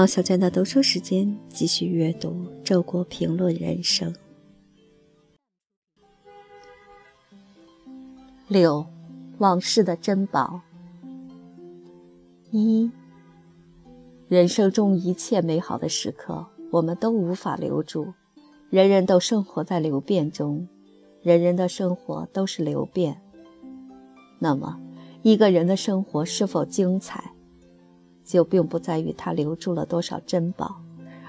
毛小娟的读书时间，继续阅读《周国评论人生》六，往事的珍宝。一，人生中一切美好的时刻，我们都无法留住。人人都生活在流变中，人人的生活都是流变。那么，一个人的生活是否精彩？就并不在于他留住了多少珍宝，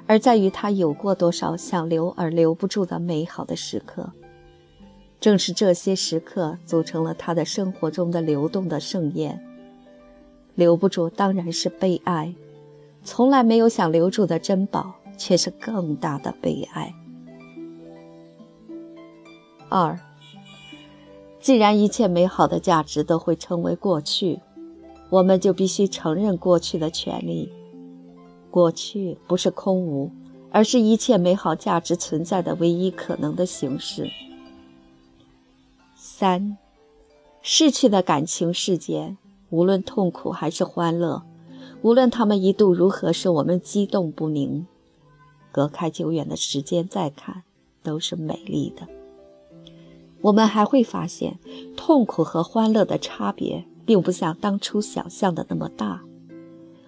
而在于他有过多少想留而留不住的美好的时刻。正是这些时刻组成了他的生活中的流动的盛宴。留不住当然是悲哀，从来没有想留住的珍宝，却是更大的悲哀。二，既然一切美好的价值都会成为过去。我们就必须承认过去的权利。过去不是空无，而是一切美好价值存在的唯一可能的形式。三，逝去的感情事件，无论痛苦还是欢乐，无论他们一度如何使我们激动不宁，隔开久远的时间再看，都是美丽的。我们还会发现，痛苦和欢乐的差别。并不像当初想象的那么大，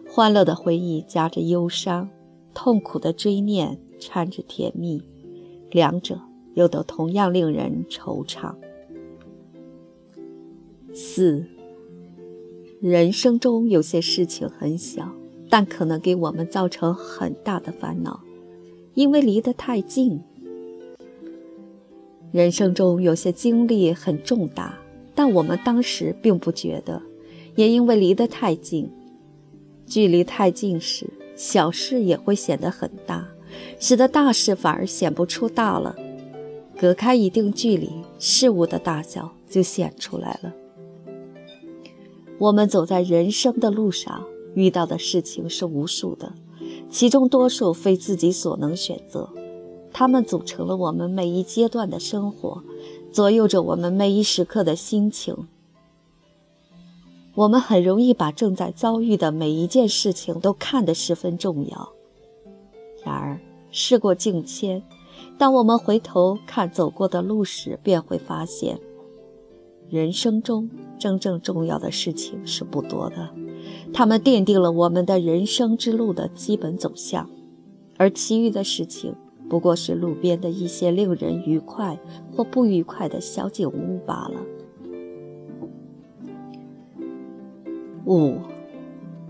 欢乐的回忆夹着忧伤，痛苦的追念掺着甜蜜，两者又都同样令人惆怅。四，人生中有些事情很小，但可能给我们造成很大的烦恼，因为离得太近。人生中有些经历很重大。但我们当时并不觉得，也因为离得太近，距离太近时，小事也会显得很大，使得大事反而显不出大了。隔开一定距离，事物的大小就显出来了。我们走在人生的路上，遇到的事情是无数的，其中多数非自己所能选择，它们组成了我们每一阶段的生活。左右着我们每一时刻的心情。我们很容易把正在遭遇的每一件事情都看得十分重要。然而，事过境迁，当我们回头看走过的路时，便会发现，人生中真正重要的事情是不多的。它们奠定了我们的人生之路的基本走向，而其余的事情。不过是路边的一些令人愉快或不愉快的小景物罢了。五，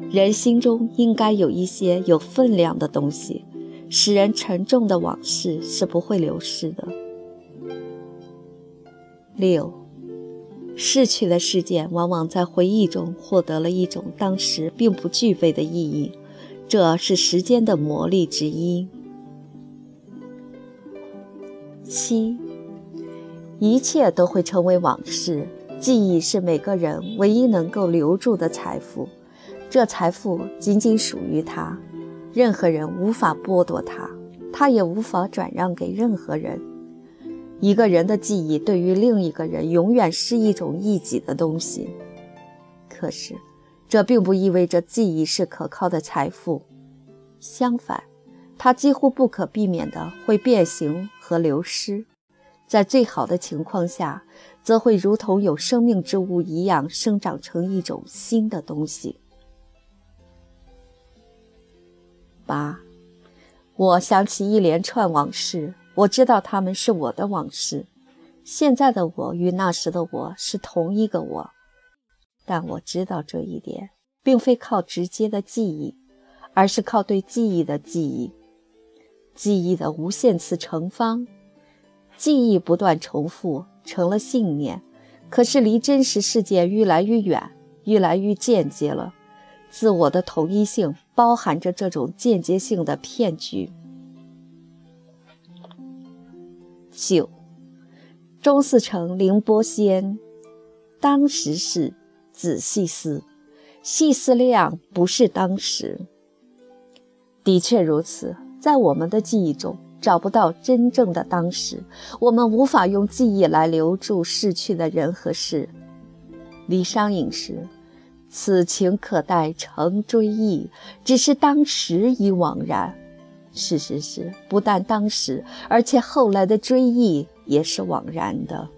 人心中应该有一些有分量的东西，使人沉重的往事是不会流逝的。六，逝去的事件往往在回忆中获得了一种当时并不具备的意义，这是时间的魔力之一。七，一切都会成为往事。记忆是每个人唯一能够留住的财富，这财富仅仅属于他，任何人无法剥夺他，他也无法转让给任何人。一个人的记忆对于另一个人永远是一种异己的东西。可是，这并不意味着记忆是可靠的财富，相反。它几乎不可避免地会变形和流失，在最好的情况下，则会如同有生命之物一样生长成一种新的东西。八，我想起一连串往事，我知道他们是我的往事。现在的我与那时的我是同一个我，但我知道这一点，并非靠直接的记忆，而是靠对记忆的记忆。记忆的无限次乘方，记忆不断重复，成了信念。可是离真实世界越来越远，越来越间接了。自我的统一性包含着这种间接性的骗局。九，钟思成、凌波仙，当时是仔细思，细思量不是当时。的确如此。在我们的记忆中找不到真正的当时，我们无法用记忆来留住逝去的人和事。李商隐时，此情可待成追忆，只是当时已惘然。事实是，不但当时，而且后来的追忆也是枉然的。